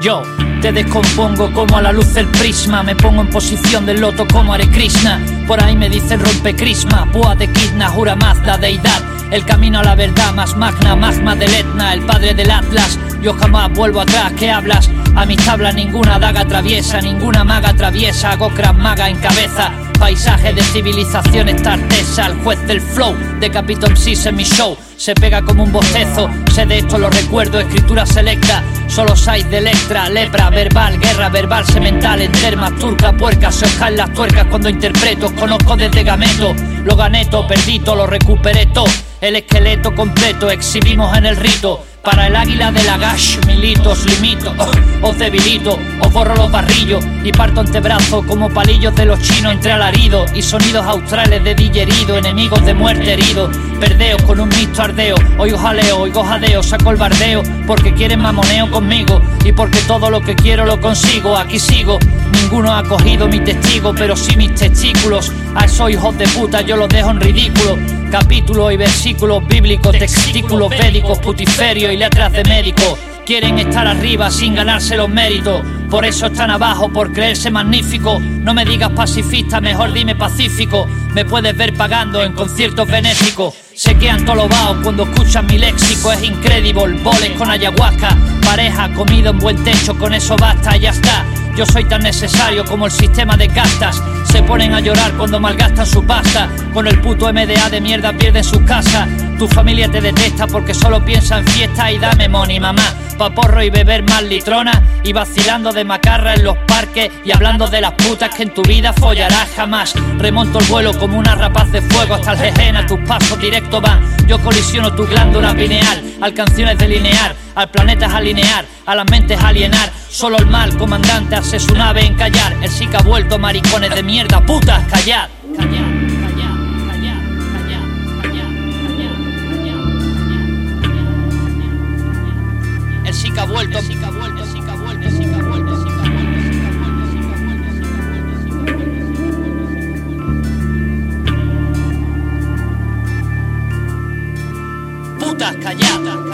Yo te descompongo como a la luz del prisma. Me pongo en posición del loto como Hare Krishna. Por ahí me dicen rompe crisma. Púa de Kidna, jura Mazda, deidad. El camino a la verdad más magna, magma del Etna, el padre del Atlas. Yo jamás vuelvo atrás, ¿qué hablas? A mis tablas ninguna daga atraviesa, ninguna maga atraviesa. Hago maga en cabeza. Paisaje de civilización artesa, el juez del flow, de Capitol Sis en mi show. Se pega como un bocezo, sé de esto lo recuerdo, escritura selecta. Solo sais de Electra, lepra, verbal, guerra verbal, semental, en termas, turca, puerca. Se os caen las tuercas cuando interpreto, conozco desde gameto. Lo perdí todo, lo recuperé todo. El esqueleto completo, exhibimos en el rito. Para el águila de la gash, milito, os limito, os debilito, os borro los barrillos y parto antebrazo como palillos de los chinos entre alaridos y sonidos australes de dillerido, enemigos de muerte herido. Perdeos con un mixto ardeo, hoy os jaleo, oigo jadeo, saco el bardeo, porque quieren mamoneo conmigo y porque todo lo que quiero lo consigo, aquí sigo. Ninguno ha cogido mi testigo, pero sí mis testículos. A esos hijos de puta yo los dejo en ridículo. Capítulos y versículos bíblicos, testículos védicos, putiferios y letras de médico. Quieren estar arriba sin ganarse los méritos. Por eso están abajo, por creerse magnífico. No me digas pacifista, mejor dime pacífico. Me puedes ver pagando en conciertos benéficos. Se quedan todos los cuando escuchan mi léxico. Es incredible. Boles con ayahuasca. Pareja, comido en buen techo. Con eso basta, ya está. Yo soy tan necesario como el sistema de castas. Se ponen a llorar cuando malgastan su pasta. Con el puto MDA de mierda pierden sus casas. Tu familia te detesta porque solo piensa en fiesta y dame money, mamá. Pa' porro y beber más litrona. Y vacilando de macarra en los parques. Y hablando de las putas que en tu vida follarás jamás. Remonto el vuelo como una rapaz de fuego hasta el jejena. Tus pasos directos van. Yo colisiono tu glándula pineal. Al canciones de linear. Al planeta es alinear. A las mentes alienar. Solo el mal comandante hace su nave en callar. El sí que ha vuelto maricones de mierda. Putas, callad. Callad. putas, callada.